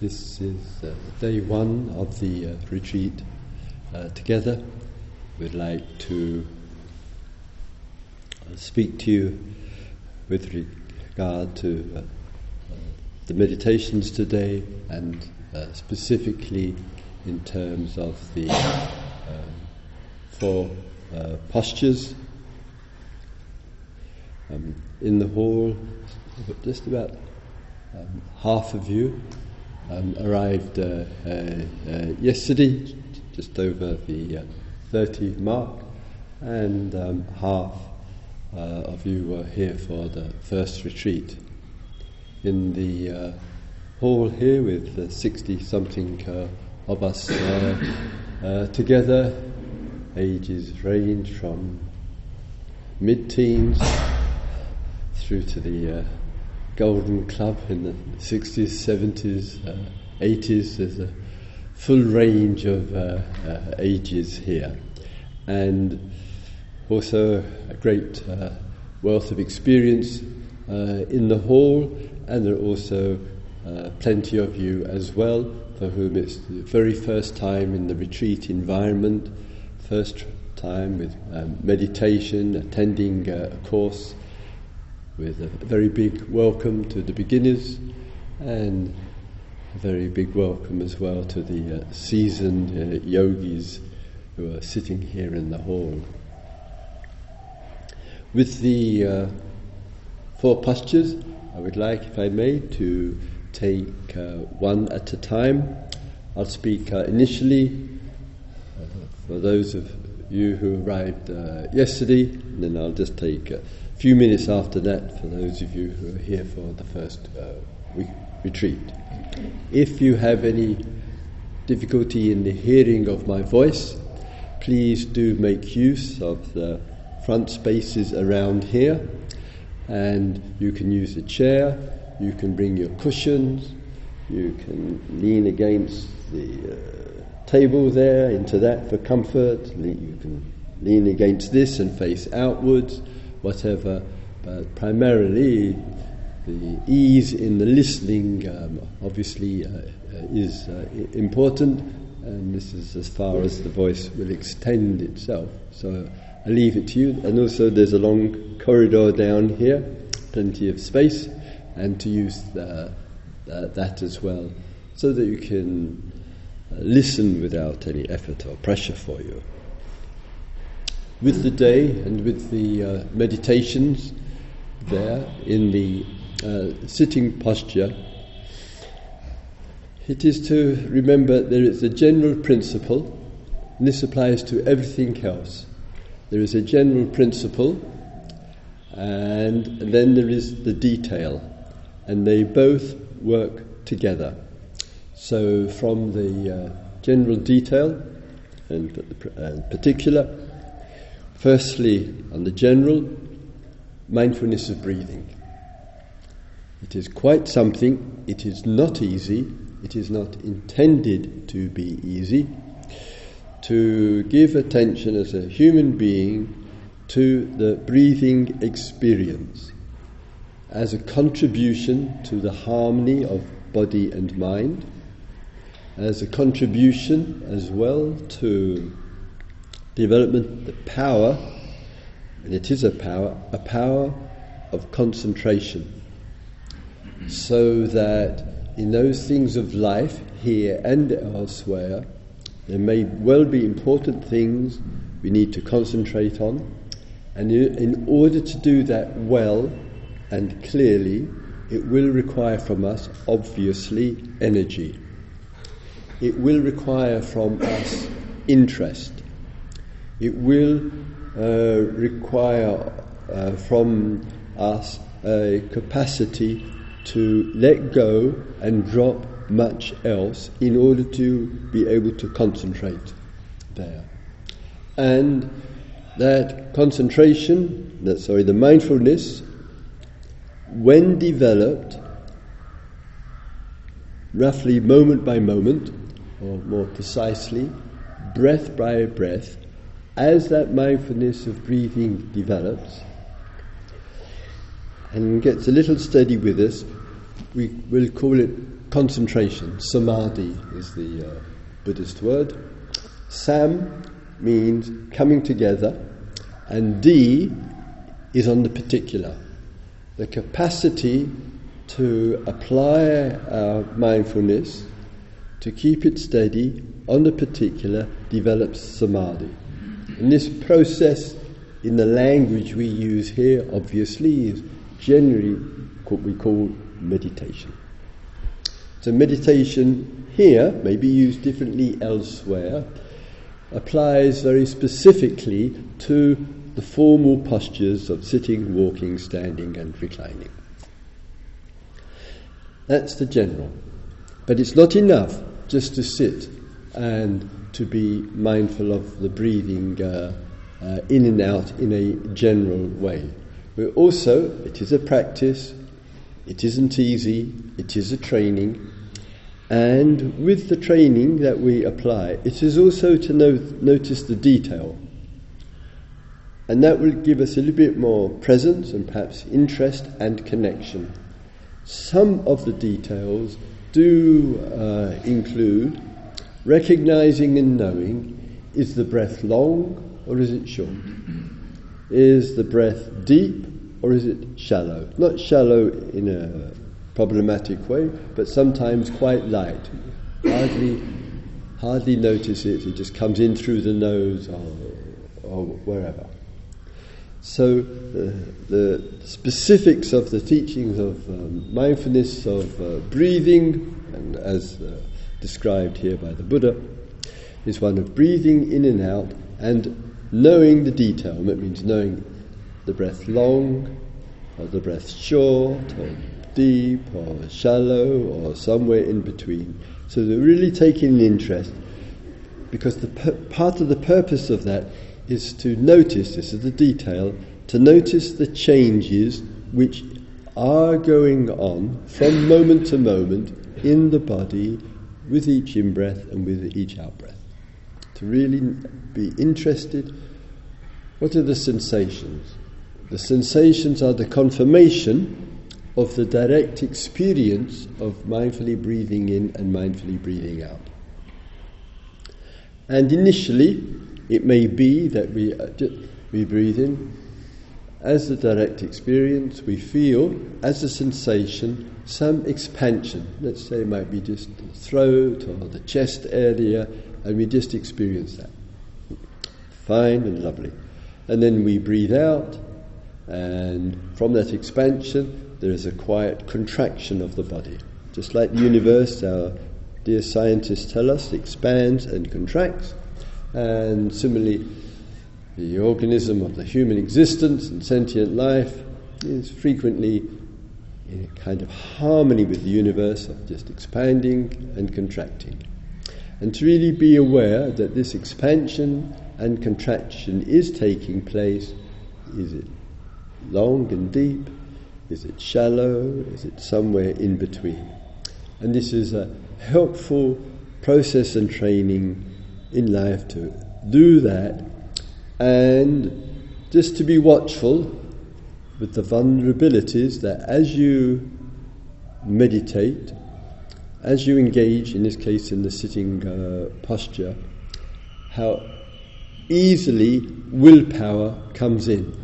This is uh, day one of the uh, retreat uh, together. We'd like to uh, speak to you with regard to uh, uh, the meditations today and specifically in terms of the four postures. Um, in the hall, just about um, half of you um, arrived uh, uh, uh, yesterday, just over the 30 mark, and um, half of you were here for the first retreat. In the hall here with 60 something of us together, ages range from mid teens through to the uh, Golden Club in the 60s, 70s, uh, 80s. There's a full range of uh, uh, ages here. And also a great uh, wealth of experience uh, in the hall, and there are also plenty of you as well for whom it's the very first time in the retreat environment, first time with um, meditation, attending a course with a very big welcome to the beginners and a very big welcome as well to the uh, seasoned uh, yogis who are sitting here in the hall. With the uh, four postures, I would like, if I may, to take uh, one at a time. I'll speak uh, initially uh, for those of you who arrived yesterday, and then I'll just take few minutes after that for those of you who are here for the first uh, week retreat. If you have any difficulty in the hearing of my voice, please do make use of the front spaces around here, and you can use a chair, you can bring your cushions, you can lean against the uh, table there into that for comfort, you can lean against this and face outwards whatever, but primarily the ease in the listening um, obviously uh, uh, is uh, important, and this is as far as the voice will extend itself. So I leave it to you. And also, there's a long corridor down here, plenty of space, and to use the, uh, that as well, so that you can uh, listen without any effort or pressure for you with the day and with the uh, meditations there in the uh, sitting posture, it is to remember there is a general principle, and this applies to everything else. There is a general principle, and then there is the detail, and they both work together. So, from the uh, general detail and particular, Firstly, on the general, mindfulness of breathing. It is quite something, it is not easy, it is not intended to be easy to give attention as a human being to the breathing experience as a contribution to the harmony of body and mind, as a contribution as well to development, the power, and it is a power, a power of concentration. So that in those things of life, here and elsewhere, there may well be important things we need to concentrate on, and in order to do that well and clearly, it will require from us, obviously, energy. It will require from us interest. It will uh, require uh, from us a capacity to let go and drop much else in order to be able to concentrate there. And that concentration, that sorry, the mindfulness, when developed, roughly moment by moment, or more precisely, breath by breath, as that mindfulness of breathing develops and gets a little steady with us, we will call it concentration. Samadhi is the uh, Buddhist word. Sam means coming together, and D is on the particular. The capacity to apply our mindfulness, to keep it steady on the particular, develops samadhi. And this process, in the language we use here, obviously, is generally what we call meditation. So, meditation here, may be used differently elsewhere, applies very specifically to the formal postures of sitting, walking, standing, and reclining. That's the general. But it's not enough just to sit and to be mindful of the breathing uh, uh, in and out in a general way. We also, it is a practice, it isn't easy, it is a training, and with the training that we apply, it is also to no- notice the detail. And that will give us a little bit more presence and perhaps interest and connection. Some of the details do uh, include recognizing and knowing is the breath long or is it short? Is the breath deep or is it shallow? Not shallow in a problematic way, but sometimes quite light. Hardly, hardly notice it. It just comes in through the nose or, or wherever. So uh, the specifics of the teachings of um, mindfulness, of uh, breathing, and as uh, described here by the Buddha, is one of breathing in and out and knowing the detail. That means knowing the breath long, or the breath short, or deep, or shallow, or somewhere in between. So they're really taking an interest because the part of the purpose of that is to notice, this is the detail, to notice the changes which are going on from moment to moment in the body with each in breath and with each out breath. To really be interested, what are the sensations? The sensations are the confirmation of the direct experience of mindfully breathing in and mindfully breathing out. And initially, it may be that we, uh, we breathe in. As the direct experience, we feel, as a sensation, some expansion. Let's say it might be just the throat or the chest area, and we just experience that. Fine and lovely. And then we breathe out, and from that expansion, there is a quiet contraction of the body. Just like the universe, our dear scientists tell us, expands and contracts. And similarly, the organism of the human existence and sentient life is frequently in a kind of harmony with the universe of just expanding and contracting. And to really be aware that this expansion and contraction is taking place is it long and deep? Is it shallow? Is it somewhere in between? And this is a helpful process and training in life to do that and just to be watchful with the vulnerabilities that as you meditate, as you engage, in this case in the sitting uh, posture, how easily willpower comes in.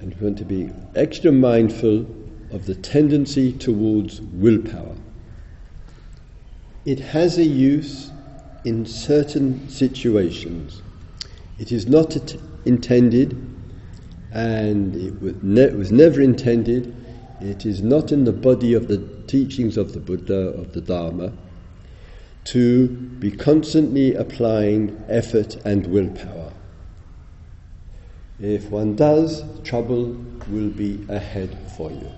And we want to be extra mindful of the tendency towards willpower. It has a use in certain situations. It is not intended, and it was, ne- was never intended, it is not in the body of the teachings of the Buddha, of the Dharma, to be constantly applying effort and willpower. If one does, trouble will be ahead for you.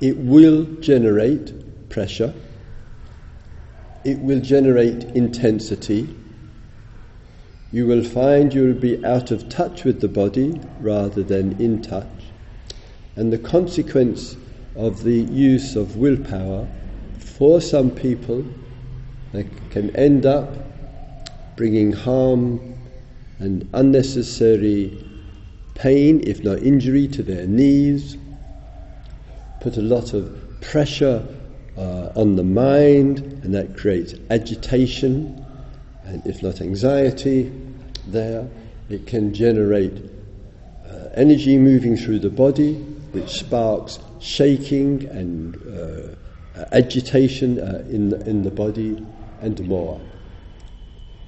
It will generate pressure it will generate intensity. You will find you will be out of touch with the body rather than in touch. And the consequence of the use of willpower for some people can end up bringing harm and unnecessary pain, if not injury, to their knees, put a lot of pressure uh, on the mind, and that creates agitation, and if not anxiety, there. It can generate uh, energy moving through the body, which sparks shaking and uh, agitation uh, in, the, in the body, and more.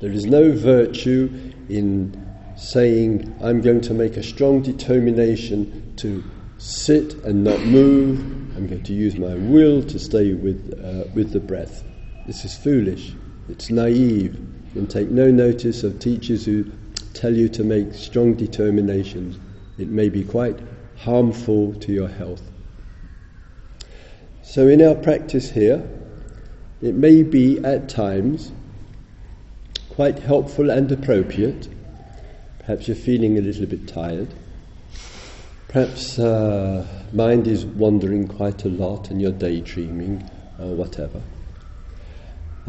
There is no virtue in saying, I'm going to make a strong determination to sit and not move. I'm going to use my will to stay with, uh, with the breath. This is foolish. It's naive. And take no notice of teachers who tell you to make strong determinations. It may be quite harmful to your health. So, in our practice here, it may be at times quite helpful and appropriate. Perhaps you're feeling a little bit tired. Perhaps uh, mind is wandering quite a lot and you're daydreaming or whatever.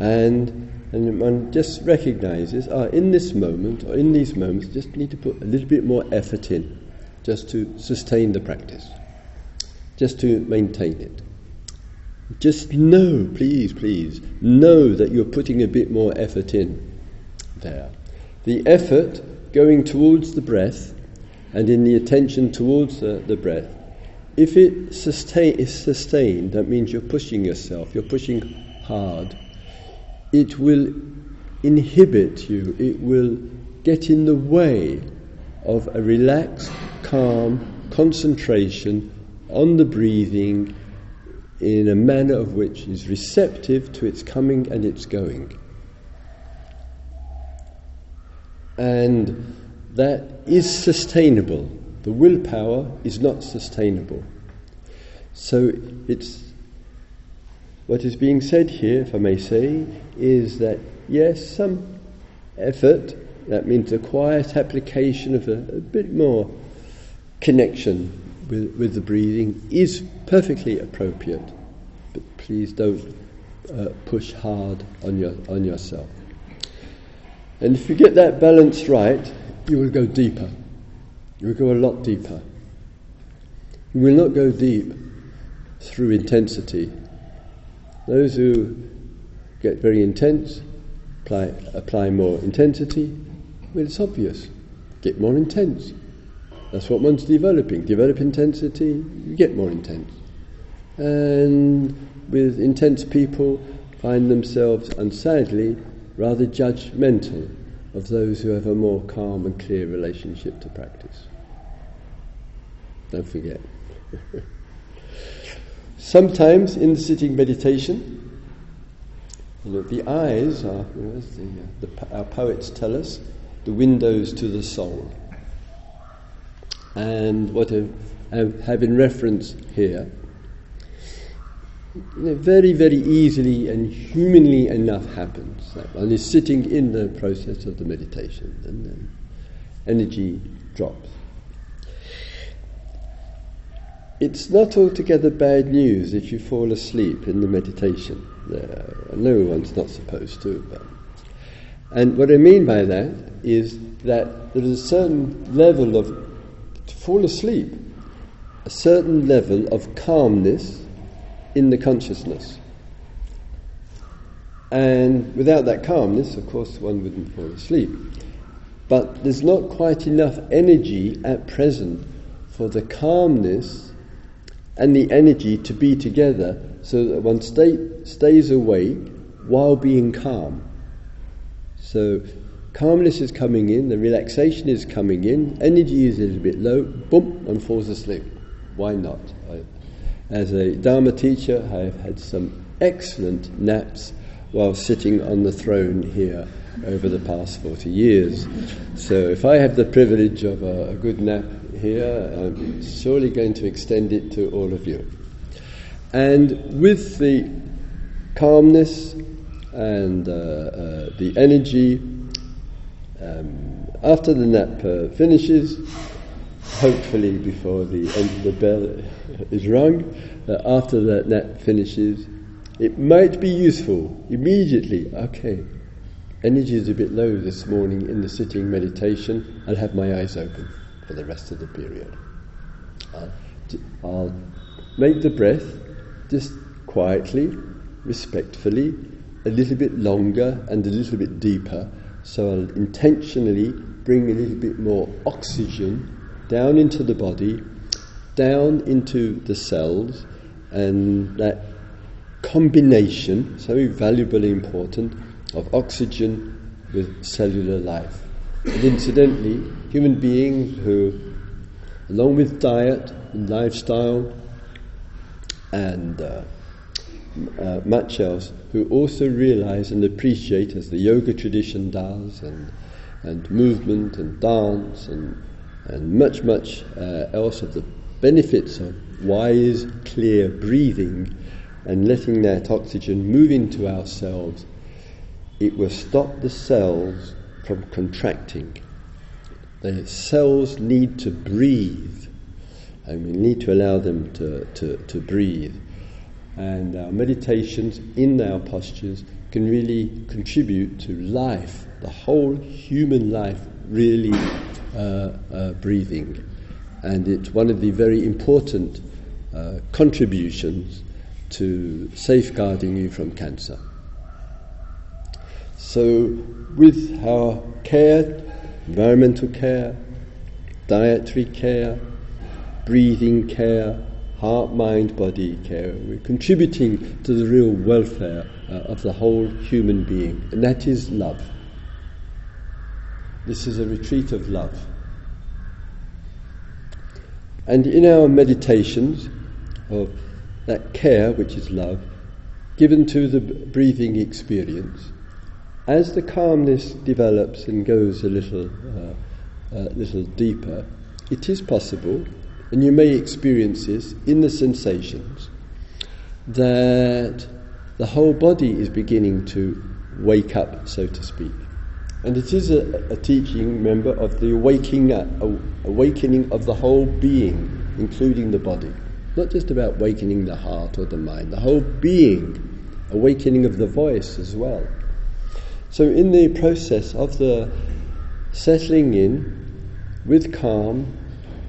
And, and one just recognizes, ah, in this moment or in these moments, just need to put a little bit more effort in just to sustain the practice, just to maintain it. Just know, please, please, know that you're putting a bit more effort in there. The effort going towards the breath and in the attention towards the, the breath, if it sustain, is sustained, that means you're pushing yourself, you're pushing hard, it will inhibit you, it will get in the way of a relaxed, calm concentration on the breathing in a manner of which is receptive to its coming and its going. And that is sustainable. The willpower is not sustainable. So it's what is being said here, if I may say, is that yes, some effort, that means a quiet application of a, a bit more connection with, with the breathing, is perfectly appropriate. But please don't uh, push hard on, your, on yourself. And if you get that balance right, you will go deeper. You will go a lot deeper. You will not go deep through intensity, those who get very intense apply, apply more intensity. Well, it's obvious. Get more intense. That's what one's developing. Develop intensity, you get more intense. And with intense people, find themselves, and sadly, rather judgmental of those who have a more calm and clear relationship to practice. Don't forget. Sometimes in sitting meditation, you know, the eyes are, you know, as the, uh, the, our poets tell us, the windows to the soul. And what I have in reference here, you know, very, very easily and humanly enough happens. That one is sitting in the process of the meditation and then energy drops. It's not altogether bad news if you fall asleep in the meditation. No one's not supposed to. But. And what I mean by that is that there is a certain level of, to fall asleep, a certain level of calmness in the consciousness. And without that calmness, of course, one wouldn't fall asleep. But there's not quite enough energy at present for the calmness and the energy to be together so that one stay, stays awake while being calm. So, calmness is coming in, the relaxation is coming in, energy is a little bit low, boom, one falls asleep. Why not? I, as a Dharma teacher, I have had some excellent naps while sitting on the throne here over the past 40 years. So, if I have the privilege of a, a good nap here, I'm surely going to extend it to all of you. And with the calmness and uh, uh, the energy, um, after the nap uh, finishes, hopefully before the end of the bell is rung, uh, after that nap finishes, it might be useful immediately. Okay, energy is a bit low this morning in the sitting meditation. I'll have my eyes open for the rest of the period. Uh, I'll, I'll make the breath just quietly respectfully, a little bit longer and a little bit deeper. So I'll intentionally bring a little bit more oxygen down into the body, down into the cells, and that combination, so valuable and important, of oxygen with cellular life. And incidentally, human beings who, along with diet and lifestyle and uh, uh, much else, who also realize and appreciate, as the yoga tradition does, and, and movement and dance and, and much, much uh, else of the benefits of wise, clear breathing and letting that oxygen move into our cells, it will stop the cells from contracting. The cells need to breathe, and we need to allow them to, to, to breathe. And our meditations in our postures can really contribute to life, the whole human life really uh, uh, breathing. And it's one of the very important uh, contributions to safeguarding you from cancer. So, with our care, environmental care, dietary care, breathing care, heart, mind, body care, we're contributing to the real welfare uh, of the whole human being, and that is love. This is a retreat of love. And in our meditations of that care, which is love, given to the breathing experience, as the calmness develops and goes a little, uh, uh, little deeper, it is possible, and you may experience this in the sensations, that the whole body is beginning to wake up, so to speak. And it is a, a teaching, remember, of the awakening, uh, awakening of the whole being, including the body. Not just about awakening the heart or the mind, the whole being, awakening of the voice as well. So, in the process of the settling in with calm,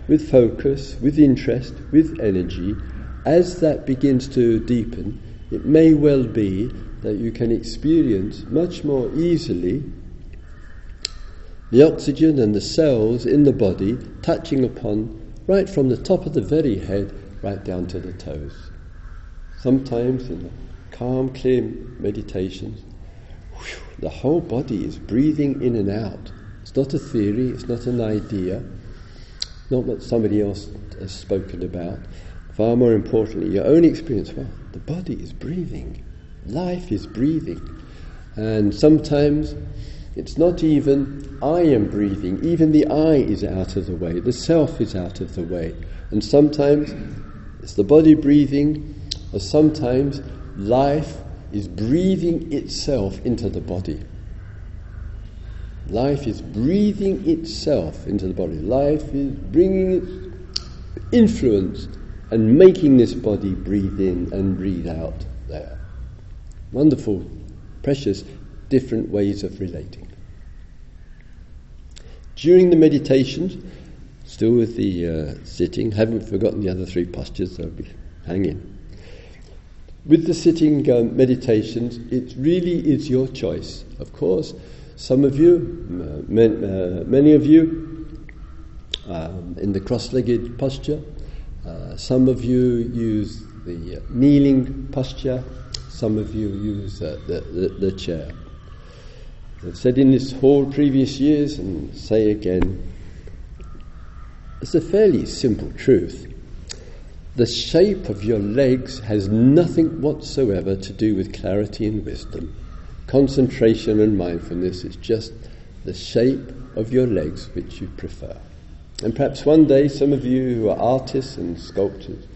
with focus, with interest, with energy, as that begins to deepen, it may well be that you can experience much more easily the oxygen and the cells in the body touching upon right from the top of the very head right down to the toes. Sometimes in calm, clear meditations, the whole body is breathing in and out. It's not a theory, it's not an idea, not what somebody else has spoken about. Far more importantly, your own experience. Well, the body is breathing, life is breathing. And sometimes it's not even I am breathing, even the I is out of the way, the self is out of the way. And sometimes it's the body breathing, or sometimes life is breathing itself into the body. Life is breathing itself into the body. Life is bringing its influence and making this body breathe in and breathe out there. Wonderful, precious, different ways of relating. During the meditations, Still with the uh, sitting, haven't forgotten the other three postures, so I'll be hanging. With the sitting meditations, it really is your choice. Of course, some of you, uh, uh, many of you, um, in the cross legged posture, uh, some of you use the kneeling posture, some of you use uh, the, the, the chair. I've said in this hall previous years, and say again, it's a fairly simple truth. The shape of your legs has nothing whatsoever to do with clarity and wisdom. Concentration and mindfulness is just the shape of your legs which you prefer. And perhaps one day some of you who are artists and sculptors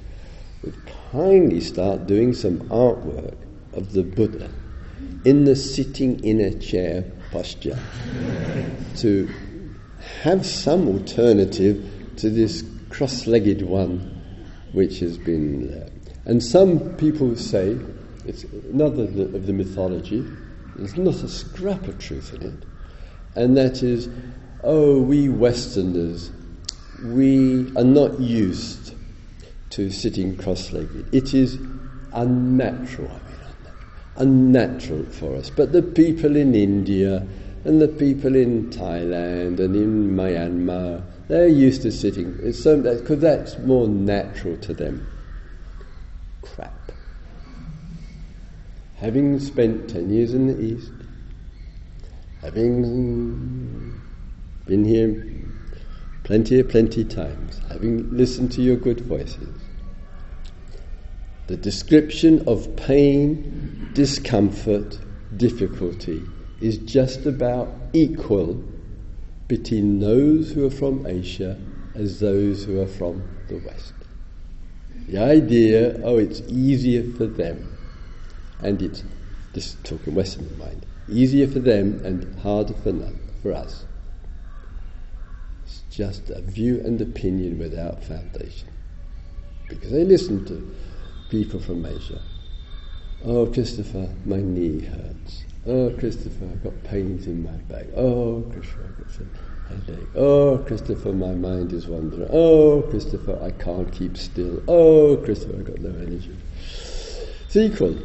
would kindly start doing some artwork of the Buddha in the sitting in a chair posture to have some alternative to this cross legged one which has been there. And some people say, it's another of the mythology, there's not a scrap of truth in it, and that is, oh, we Westerners, we are not used to sitting cross legged. It is unnatural. I mean, unnatural for us. But the people in India and the people in Thailand and in Myanmar, they're used to sitting, because so, that, that's more natural to them. Crap. Having spent 10 years in the East, having been here plenty, plenty times, having listened to your good voices, the description of pain, discomfort, difficulty is just about equal between those who are from Asia as those who are from the West. The idea, oh, it's easier for them, and it's just talking Western mind, easier for them and harder for none, for us. It's just a view and opinion without foundation, because they listen to people from Asia. Oh, Christopher, my knee hurts. Oh, Christopher, I've got pains in my back. Oh, Christopher, I've got some headache. Oh, Christopher, my mind is wandering. Oh, Christopher, I can't keep still. Oh, Christopher, I've got no energy. It's equal.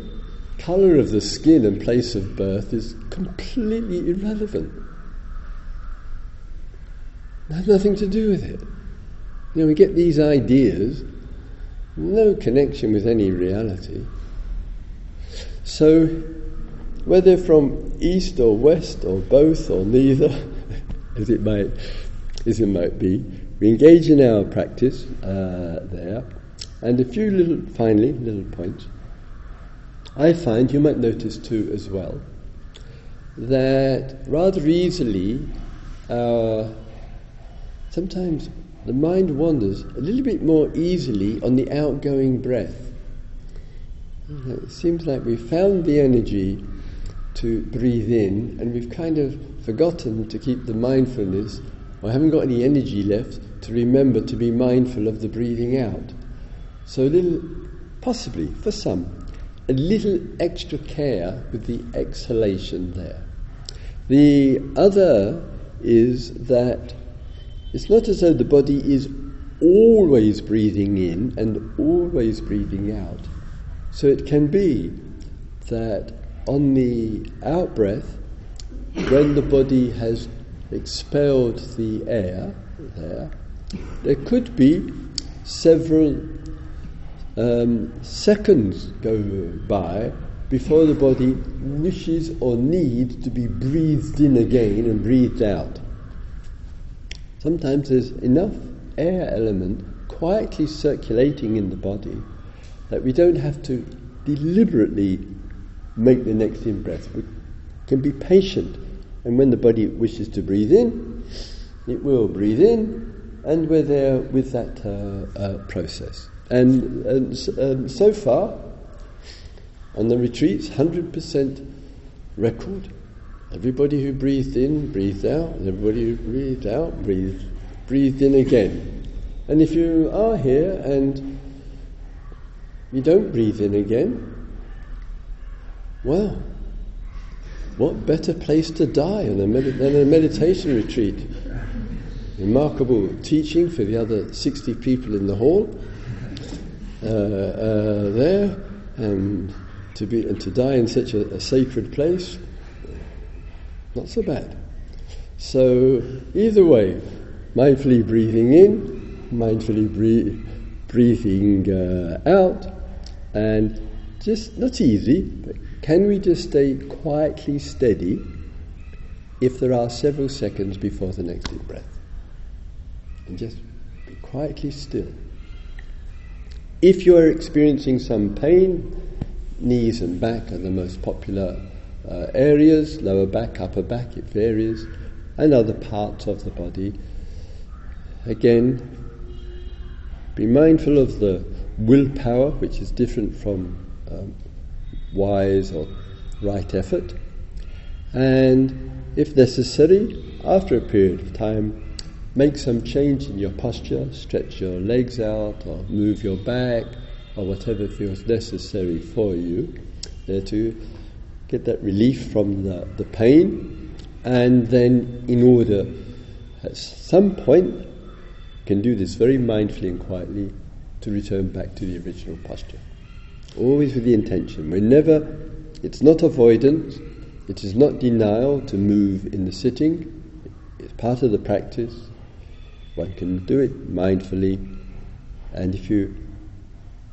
Colour of the skin and place of birth is completely irrelevant. It has nothing to do with it. You know, we get these ideas no connection with any reality. So, whether from east or west or both or neither, as it might, as it might be, we engage in our practice uh, there. And a few little, finally, little points. I find you might notice too as well that rather easily, uh, sometimes the mind wanders a little bit more easily on the outgoing breath. It seems like we've found the energy to breathe in and we've kind of forgotten to keep the mindfulness or haven't got any energy left to remember to be mindful of the breathing out. So a little, possibly for some, a little extra care with the exhalation there. The other is that it's not as though the body is always breathing in and always breathing out. So it can be that on the out breath, when the body has expelled the air there, there could be several um, seconds go by before the body wishes or needs to be breathed in again and breathed out. Sometimes there's enough air element quietly circulating in the body that we don't have to deliberately make the next in breath. We can be patient, and when the body wishes to breathe in, it will breathe in, and we're there with that uh, uh, process. And, and, and so far, on the retreats, 100% record Everybody who breathed in, breathed out, everybody who breathed out, breathed, breathed in again. And if you are here and you don't breathe in again, well, what better place to die than a, med- than a meditation retreat? Remarkable teaching for the other 60 people in the hall uh, uh, there, and to, be, and to die in such a, a sacred place. Not so bad. So, either way, mindfully breathing in, mindfully breathe, breathing uh, out, and just not easy, but can we just stay quietly steady if there are several seconds before the next deep breath? And just be quietly still. If you are experiencing some pain, knees and back are the most popular uh, areas, lower back, upper back, it varies, and other parts of the body. Again, be mindful of the willpower, which is different from um, wise or right effort. And if necessary, after a period of time, make some change in your posture, stretch your legs out, or move your back, or whatever feels necessary for you, there to get that relief from the, the pain, and then in order, at some point, can do this very mindfully and quietly to return back to the original posture. Always with the intention. We're never It's not avoidance, it is not denial to move in the sitting, it's part of the practice. One can do it mindfully, and if you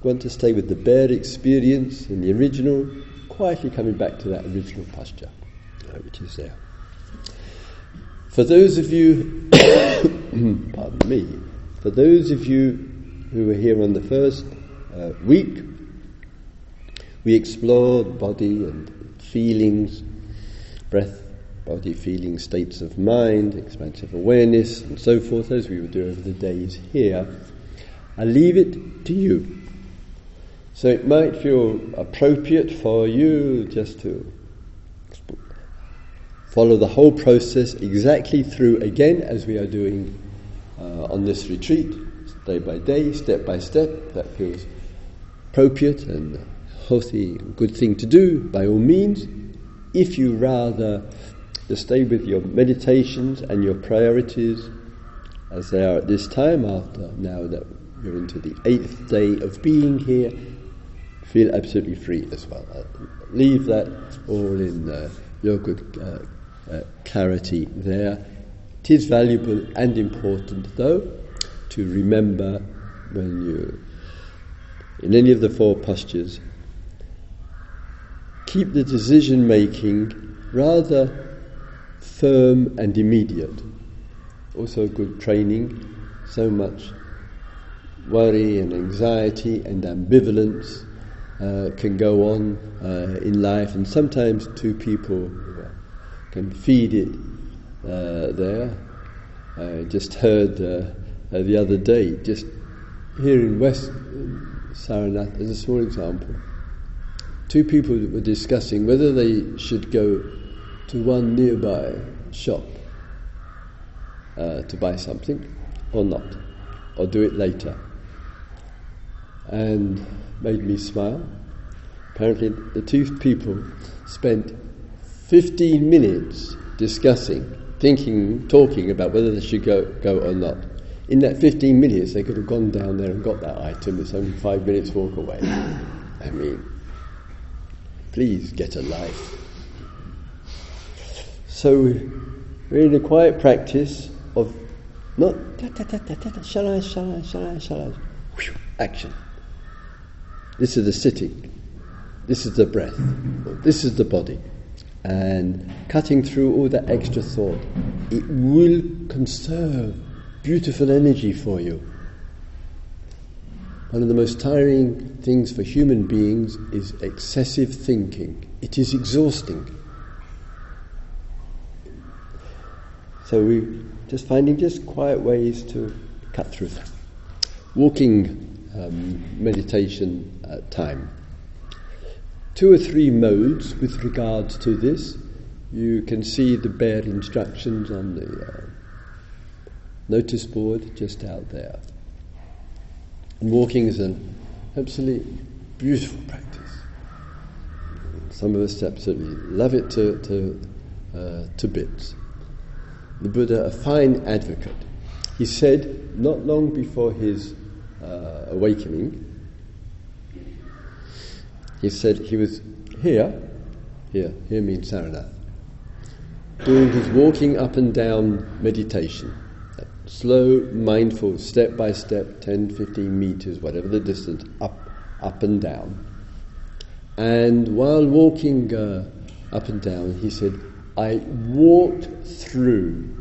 want to stay with the bare experience in the original, quietly coming back to that original posture, uh, which is there. For those of you, pardon me, for those of you who were here on the first uh, week, we explored body and feelings, breath, body, feeling, states of mind, expansive awareness, and so forth, as we would do over the days here. I leave it to you. So it might feel appropriate for you just to follow the whole process exactly through again as we are doing uh, on this retreat, day by day, step by step. That feels appropriate and healthy, good thing to do by all means. If you rather stay with your meditations and your priorities as they are at this time, after now that you're into the eighth day of being here, feel absolutely free as well. Uh, leave that all in uh, your good uh, uh clarity there. It is valuable and important, though, to remember when you, in any of the four postures, keep the decision making rather firm and immediate. Also, good training. So much worry and anxiety and ambivalence uh, can go on uh, in life, and sometimes two people can feed it uh, there. I just heard uh, uh, the other day, just here in West Saranath, as a small example, two people were discussing whether they should go to one nearby shop uh, to buy something or not, or do it later. And made me smile. Apparently, the two people spent 15 minutes discussing, thinking, talking about whether they should go, go or not. In that 15 minutes, they could have gone down there and got that item. It's only five minutes walk away. I mean, please get a life. So in a quiet practice of not shall I, shall I, shall I, shall I, action. This is the sitting. This is the breath. This is the body. And cutting through all that extra thought, it will conserve beautiful energy for you. One of the most tiring things for human beings is excessive thinking. It is exhausting. So we just finding just quiet ways to cut through that. Walking um, meditation at time. Two or three modes with regards to this. You can see the bare instructions on the uh, notice board just out there. And walking is an absolutely beautiful practice. Some of us absolutely love it to, to, uh, to bits the Buddha a fine advocate. He said, not long before his uh, awakening, he said he was here, here, here means Saranath, doing his walking up and down meditation. Slow, mindful, step by step, 10, 15 meters, whatever the distance, up, up and down. And while walking uh, up and down, he said, I walked through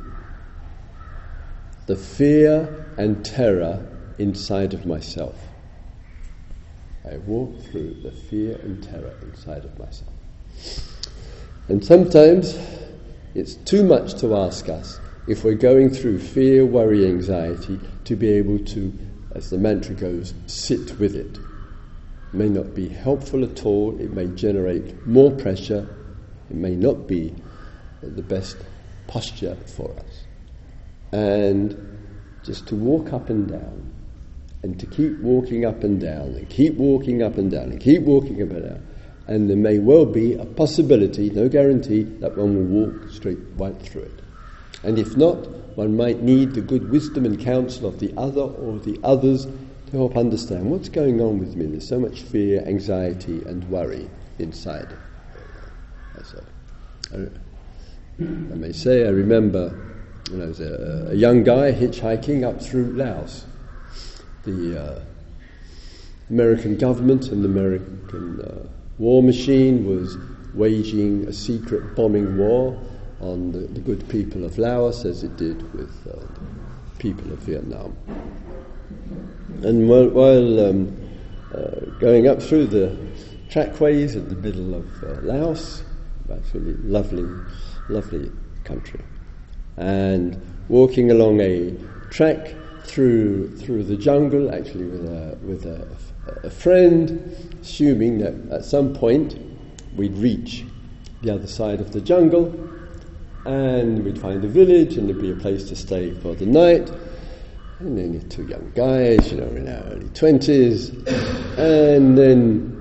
the fear and terror inside of myself. I walked through the fear and terror inside of myself. And sometimes it's too much to ask us if we're going through fear, worry, anxiety to be able to, as the mantra goes, sit with it. It may not be helpful at all, it may generate more pressure, it may not be the best posture for us. And just to walk up and down, and to keep walking up and down, and keep walking up and down, and keep walking up and down. And there may well be a possibility, no guarantee, that one will walk straight right through it. And if not, one might need the good wisdom and counsel of the other or the others to help understand what's going on with me. There's so much fear, anxiety, and worry inside. So, I, I may say, I remember when I was a, a young guy hitchhiking up through Laos. The uh, American government and the American uh, war machine was waging a secret bombing war on the, the, good people of Laos as it did with uh, the people of Vietnam. And while, while um, uh, going up through the trackways in the middle of uh, Laos, absolutely lovely, lovely country, and walking along a track through through the jungle, actually with a with a, a friend, assuming that at some point we'd reach the other side of the jungle, and we'd find a village, and there'd be a place to stay for the night. And then two young guys, you know, in our early twenties, and then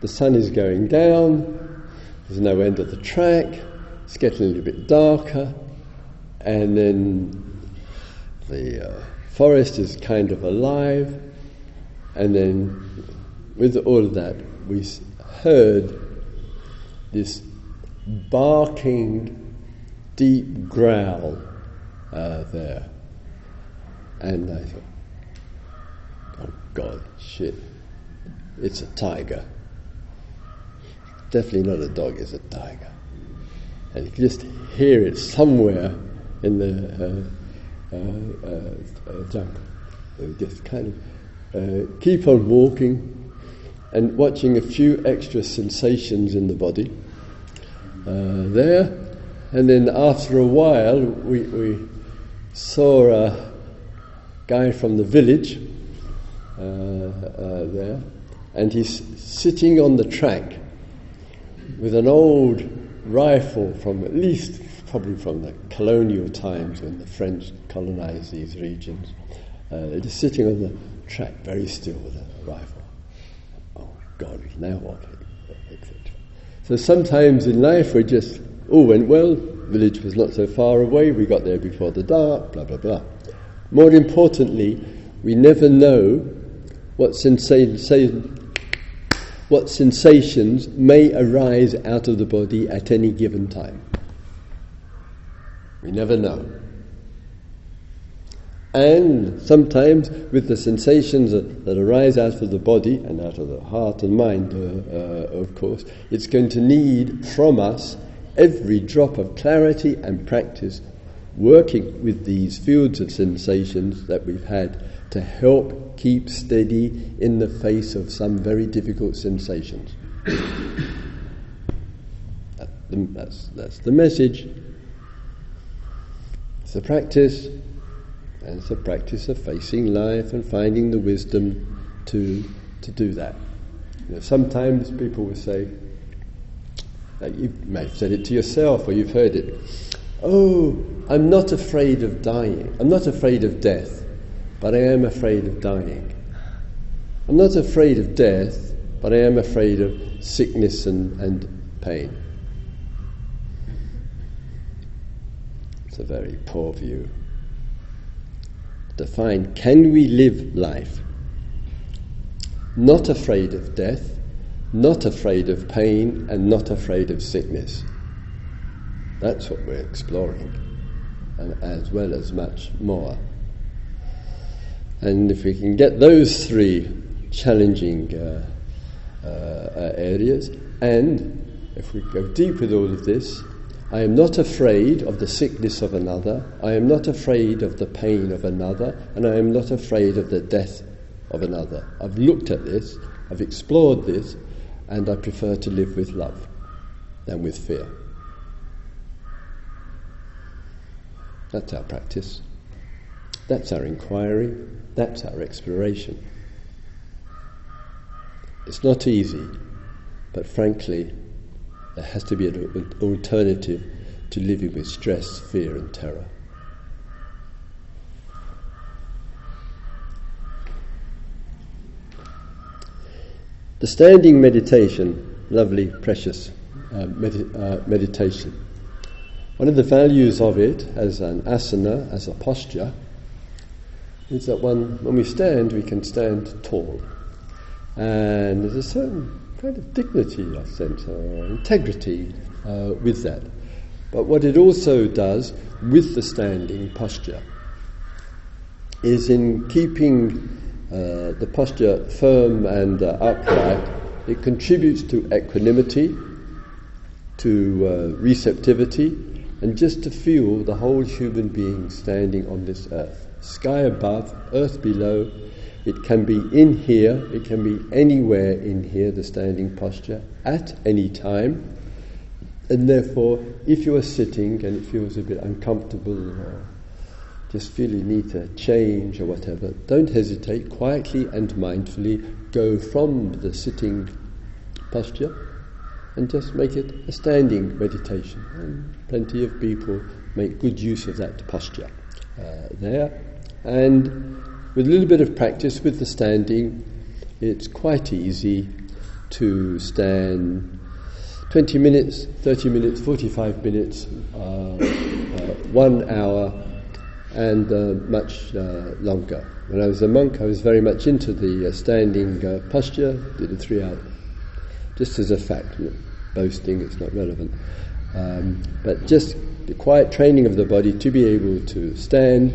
the sun is going down. There's no end of the track. It's getting a little bit darker, and then the uh, forest is kind of alive, and then with all of that, we heard this barking, deep growl uh, there, and I thought, "Oh God, shit! It's a tiger. Definitely not a dog; it's a tiger." And you can just hear it somewhere in the uh, uh, uh, jungle. So just kind of keep on walking and watching a few extra sensations in the body uh, there. And then after a while, we, we saw a guy from the village uh, uh, there, and he's sitting on the track with an old rifle from at least probably from the colonial times when the French colonized these regions. Uh, just sitting on the track, very still with a rifle. Oh God, now what? So sometimes in life we're just all went well. Village was not so far away. We got there before the dark. Blah blah blah. More importantly, we never know what sensation what sensations may arise out of the body at any given time. We never know. And sometimes, with the sensations that, that, arise out of the body and out of the heart and mind, uh, uh, of course, it's going to need from us every drop of clarity and practice working with these fields of sensations that we've had to help keep steady in the face of some very difficult sensations. that's, that's the message. It's a practice, and it's a practice of facing life and finding the wisdom to, to do that. You know, sometimes people will say, you may have said it to yourself or you've heard it. Oh, I'm not afraid of dying. I'm not afraid of death but I am afraid of dying. I'm not afraid of death, but I am afraid of sickness and, and pain. It's a very poor view. Define can we live life not afraid of death, not afraid of pain, and not afraid of sickness? That's what we're exploring, and as well as much more. And if we can get those three challenging uh, uh, areas, and if we go deep with all of this, I am not afraid of the sickness of another, I am not afraid of the pain of another, and I am not afraid of the death of another. I've looked at this, I've explored this, and I prefer to live with love than with fear. That's our practice. That's our inquiry. That's our exploration. It's not easy, but frankly, there has to be an alternative to living with stress, fear, and terror. The standing meditation, lovely, precious uh, med- uh, meditation. One of the values of it as an asana, as a posture, is that when, when we stand, we can stand tall. And there's a certain kind of dignity, I sense, or integrity uh, with that. But what it also does with the standing posture is in keeping uh, the posture firm and uh, upright, it contributes to equanimity, to uh, receptivity, and just to feel the whole human being standing on this earth. Sky above, earth below. It can be in here, it can be anywhere in here, the standing posture, at any time. And therefore, if you are sitting and it feels a bit uncomfortable or just feel you need to change or whatever, don't hesitate. Quietly and mindfully go from the sitting posture and just make it a standing meditation. And plenty of people make good use of that posture uh, there. And with a little bit of practice with the standing, it's quite easy to stand 20 minutes, 30 minutes, 45 minutes, uh, uh, one hour, and uh, much uh, longer. When I was a monk, I was very much into the uh, standing posture, did a three hour, just as a fact boasting, it's not relevant. Um, but just the quiet training of the body to be able to stand,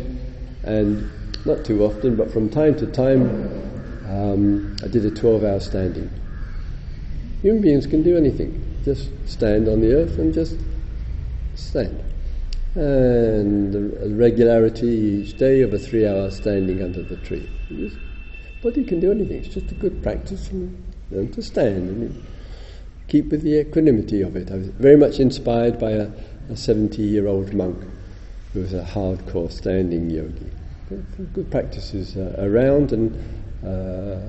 and not too often, but from time to time, um, I did a 12 hour standing. Human beings can do anything, just stand on the earth and just stand. And the regularity each day of a three hour standing under the tree. body can do anything, it's just a good practice and learn to stand. And keep with the equanimity of it. I was very much inspired by a 70 year old monk who was a hardcore standing yogi. Good practices uh, around, and, uh,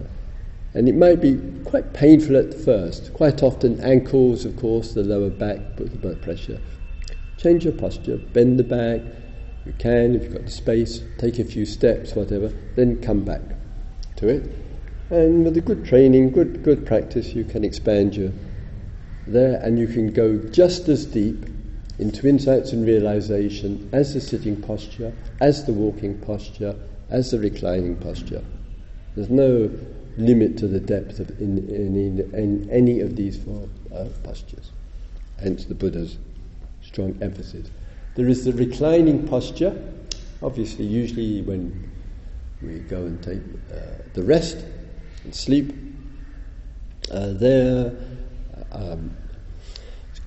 and it might be quite painful at first. Quite often, ankles, of course, the lower back, put the blood pressure. Change your posture, bend the back. You can, if you've got the space, take a few steps, whatever, then come back to it. And with a good training, good, good practice, you can expand your there, and you can go just as deep into insights and realization as the sitting posture, as the walking posture, as the reclining posture. There's no limit to the depth of in, in, in, in any of these four uh, postures. Hence the Buddha's strong emphasis. There is the reclining posture, obviously, usually when we go and take uh, the rest and sleep. Uh, there, um,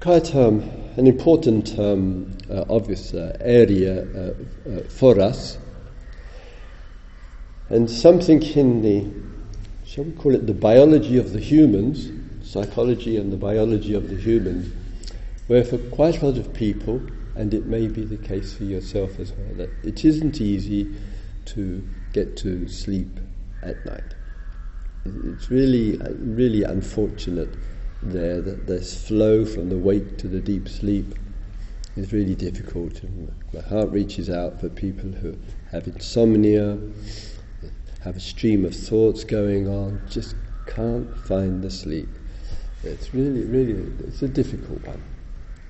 quite um, an important, um, uh, obvious uh, area uh, uh, for us, and something in the, shall we call it, the biology of the humans, psychology and the biology of the humans, where for quite a lot of people, and it may be the case for yourself as well, that it isn't easy to get to sleep at night. It's really, really unfortunate there, that this flow from the wake to the deep sleep is really difficult. And my heart reaches out for people who have insomnia, have a stream of thoughts going on, just can't find the sleep. It's really, really, it's a difficult one.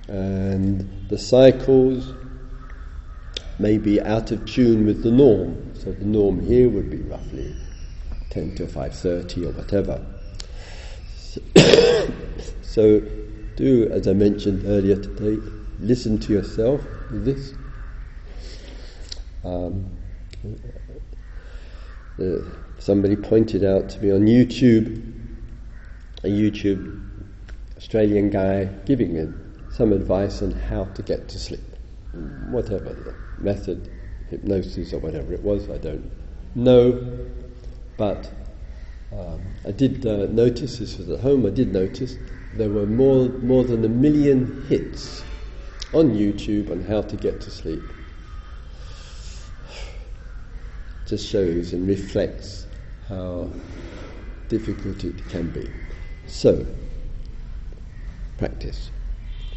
And the cycles may be out of tune with the norm. So the norm here would be roughly 10 to 5.30 or whatever. So, do, as I mentioned earlier today, listen to yourself with this. Um, uh, somebody pointed out to me on YouTube, a YouTube Australian guy giving some advice on how to get to sleep. Whatever the method, hypnosis or whatever it was, I don't know. But um, I did uh, notice, this was at home, I did notice there were more, more than a million hits on YouTube on how to get to sleep. Just shows and reflects how difficult it can be. So, practice.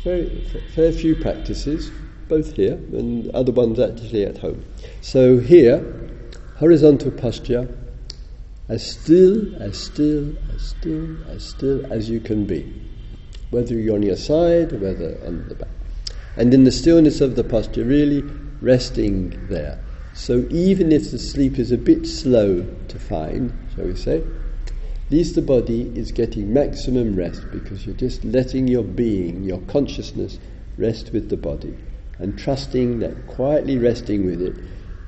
Very, fair few practices, both here and other ones actually at home. So, here, horizontal posture, as still, as still, as still, as still as you can be whether you're on your side, whether on the back. And in the stillness of the posture, really resting there. So even if the sleep is a bit slow to find, shall we say, At least the body is getting maximum rest because you're just letting your being, your consciousness, rest with the body and trusting that quietly resting with it,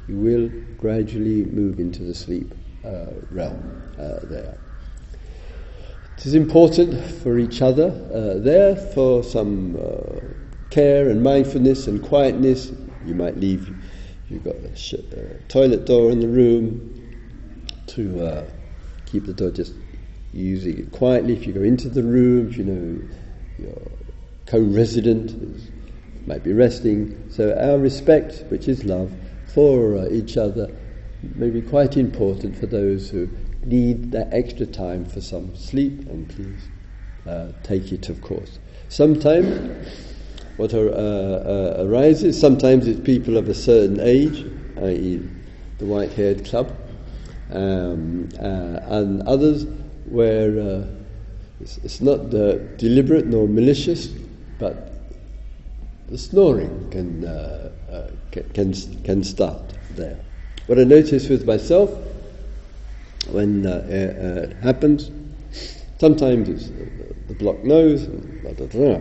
you will gradually move into the sleep uh, realm uh, there. It is important for each other uh, there for some uh, care and mindfulness and quietness. You might leave, you've got a sh- toilet door in the room to uh, keep the door just using it quietly. If you go into the room, you know, your co resident is might be resting. So our respect, which is love, for uh, each other may be quite important for those who need that extra time for some sleep, and please uh, take it, of course. Sometimes what uh, uh, arises, sometimes it's people of a certain age, i.e., the white haired club, um, uh, and others where uh, it's, it's, not deliberate nor malicious, but the snoring can, uh, uh, can, can start there. What I notice with myself when uh it happens, sometimes it's the blocked nose, blah, blah, blah.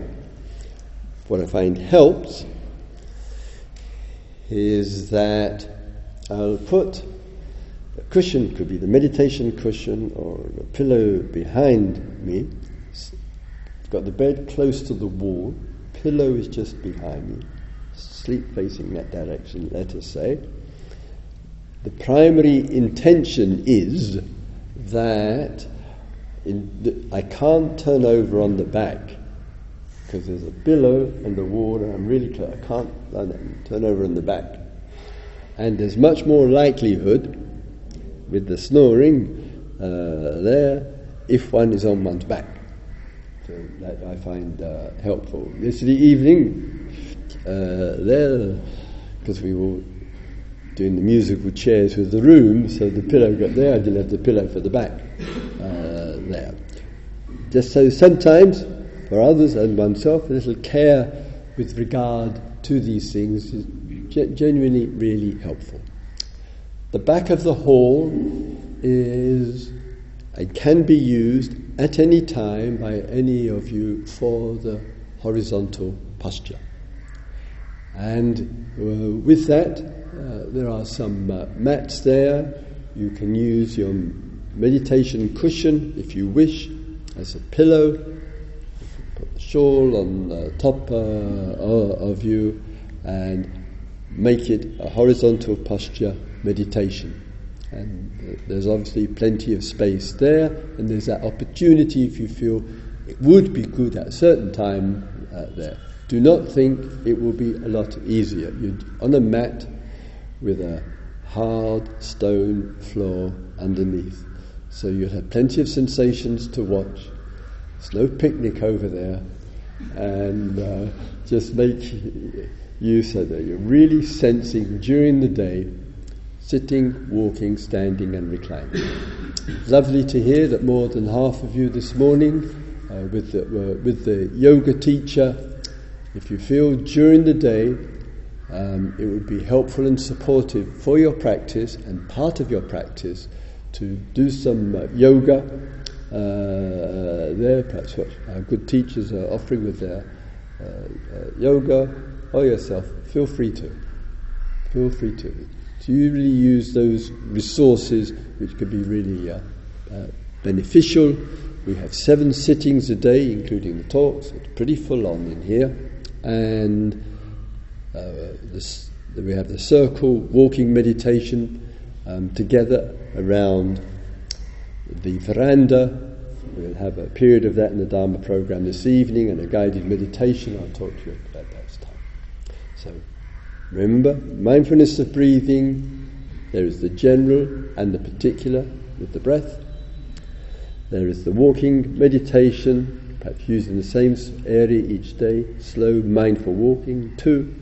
What I find helps is that I'll put a cushion, could be the meditation cushion or a pillow behind me. I've got the bed close to the wall, pillow is just behind me, sleep facing that direction, let us say. The primary intention is that the, I can't turn over on the back because there's a pillow and the wall, and I'm really clear. I can't turn over on the back. And there's much more likelihood with the snoring uh, there if one is on one's back. So that I find uh, helpful. Yesterday evening, uh, there, because we were doing the musical chairs with the room, so the pillow got there, I didn't have the pillow for the back uh, there. Just so sometimes, for others and oneself, a little care with regard to these things is genuinely really helpful. The back of the hall is it can be used at any time by any of you for the horizontal posture. And uh, with that, uh, there are some uh, mats there. You can use your meditation cushion if you wish as a pillow. Put the shawl on the top uh, of you and make it a horizontal posture meditation. And there's obviously plenty of space there, and there's that opportunity if you feel it would be good at a certain time uh, there. Do not think it will be a lot easier. You're on a mat with a hard stone floor underneath. So you'll have plenty of sensations to watch. There's no picnic over there. And uh, just make use of that. You're really sensing during the day sitting, walking, standing, and reclining. Lovely to hear that more than half of you this morning, uh, with, the, uh, with the yoga teacher, if you feel during the day um, it would be helpful and supportive for your practice and part of your practice to do some uh, yoga uh, there, perhaps what our good teachers are offering with their uh, uh, yoga or yourself, feel free to. Feel free to to really use those resources which could be really uh, uh, beneficial. We have seven sittings a day, including the talks. It's pretty full on in here. And uh, this, we have the circle walking meditation um, together around the veranda. We'll have a period of that in the Dharma program this evening and a guided meditation. I'll talk to you about that time. So Remember, mindfulness of breathing, there is the general and the particular with the breath. There is the walking meditation, perhaps using the same area each day, slow, mindful walking. Two,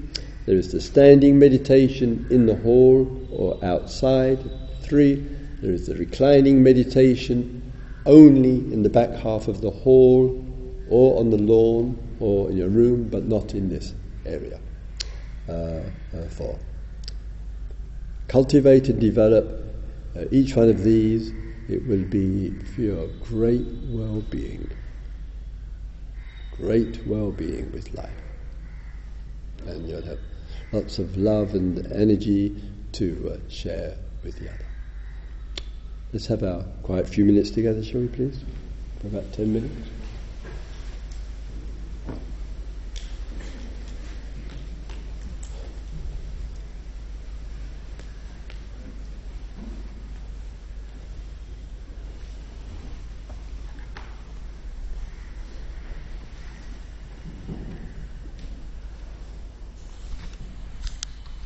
there is the standing meditation in the hall or outside. Three, there is the reclining meditation only in the back half of the hall or on the lawn or in your room, but not in this area. Uh, uh, for. Cultivate and develop uh, each one of these it will be for your great well being. Great well being with life. And you'll have lots of love and energy to uh, share with the other. Let's have our quiet few minutes together, shall we please? For about ten minutes.